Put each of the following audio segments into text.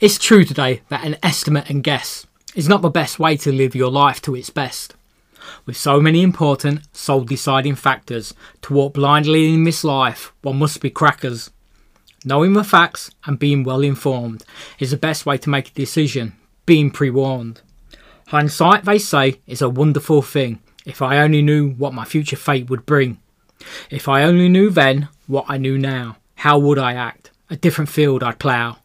It's true today that an estimate and guess is not the best way to live your life to its best. With so many important, soul deciding factors, to walk blindly in this life, one must be crackers. Knowing the facts and being well informed is the best way to make a decision, being pre warned. Hindsight, they say, is a wonderful thing. If I only knew what my future fate would bring. If I only knew then what I knew now, how would I act? A different field I'd plough.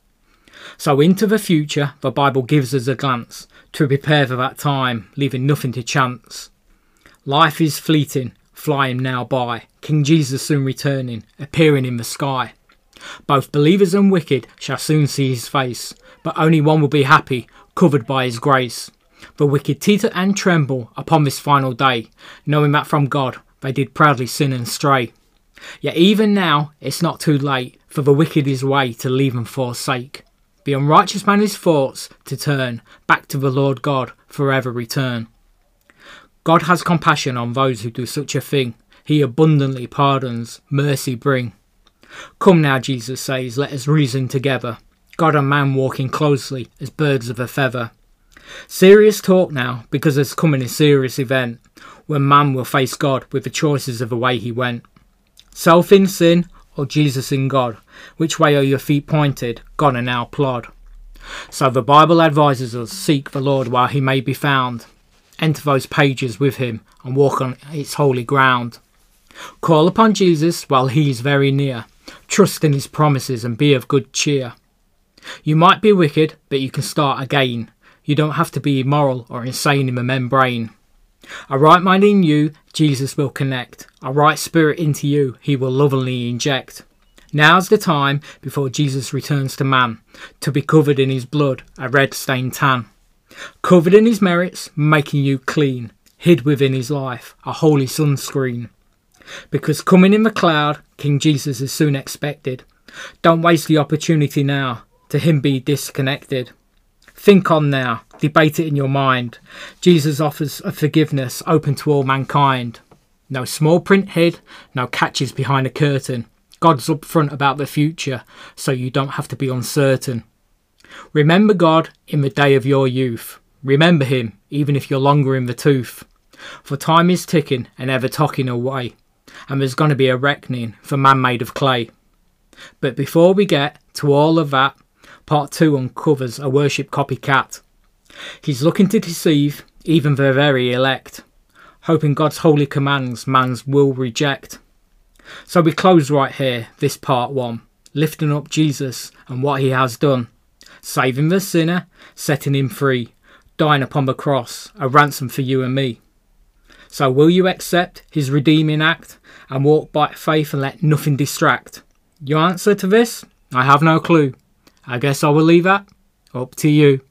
So into the future, the Bible gives us a glance to prepare for that time, leaving nothing to chance. Life is fleeting, flying now by. King Jesus soon returning, appearing in the sky. Both believers and wicked shall soon see his face, but only one will be happy, covered by his grace. The wicked teeter and tremble upon this final day, knowing that from God they did proudly sin and stray. Yet even now it's not too late for the wicked his way to leave and forsake. The unrighteous man his thoughts to turn back to the Lord God forever return. God has compassion on those who do such a thing. He abundantly pardons, mercy bring. Come now, Jesus says, let us reason together. God and man walking closely as birds of a feather. Serious talk now, because there's coming a serious event when man will face God with the choices of the way he went. Self in sin or Jesus in God? Which way are your feet pointed? God and now plod. So the Bible advises us seek the Lord while he may be found. Enter those pages with him and walk on its holy ground. Call upon Jesus while he is very near. Trust in his promises and be of good cheer. You might be wicked, but you can start again. You don't have to be immoral or insane in the membrane. A right mind in you, Jesus will connect. A right spirit into you, he will lovingly inject. Now's the time before Jesus returns to man, to be covered in his blood, a red stained tan. Covered in his merits, making you clean, hid within his life, a holy sunscreen. Because coming in the cloud, King Jesus is soon expected. Don't waste the opportunity now, to him be disconnected. Think on now, debate it in your mind. Jesus offers a forgiveness open to all mankind. No small print hid, no catches behind a curtain. God's upfront about the future, so you don't have to be uncertain. Remember God in the day of your youth. Remember Him, even if you're longer in the tooth. For time is ticking and ever ticking away, and there's going to be a reckoning for man made of clay. But before we get to all of that, Part 2 uncovers a worship copycat. He's looking to deceive even the very elect, hoping God's holy commands man's will reject. So we close right here, this part 1, lifting up Jesus and what he has done, saving the sinner, setting him free, dying upon the cross, a ransom for you and me. So will you accept his redeeming act and walk by faith and let nothing distract? Your answer to this? I have no clue. I guess I will leave that up to you.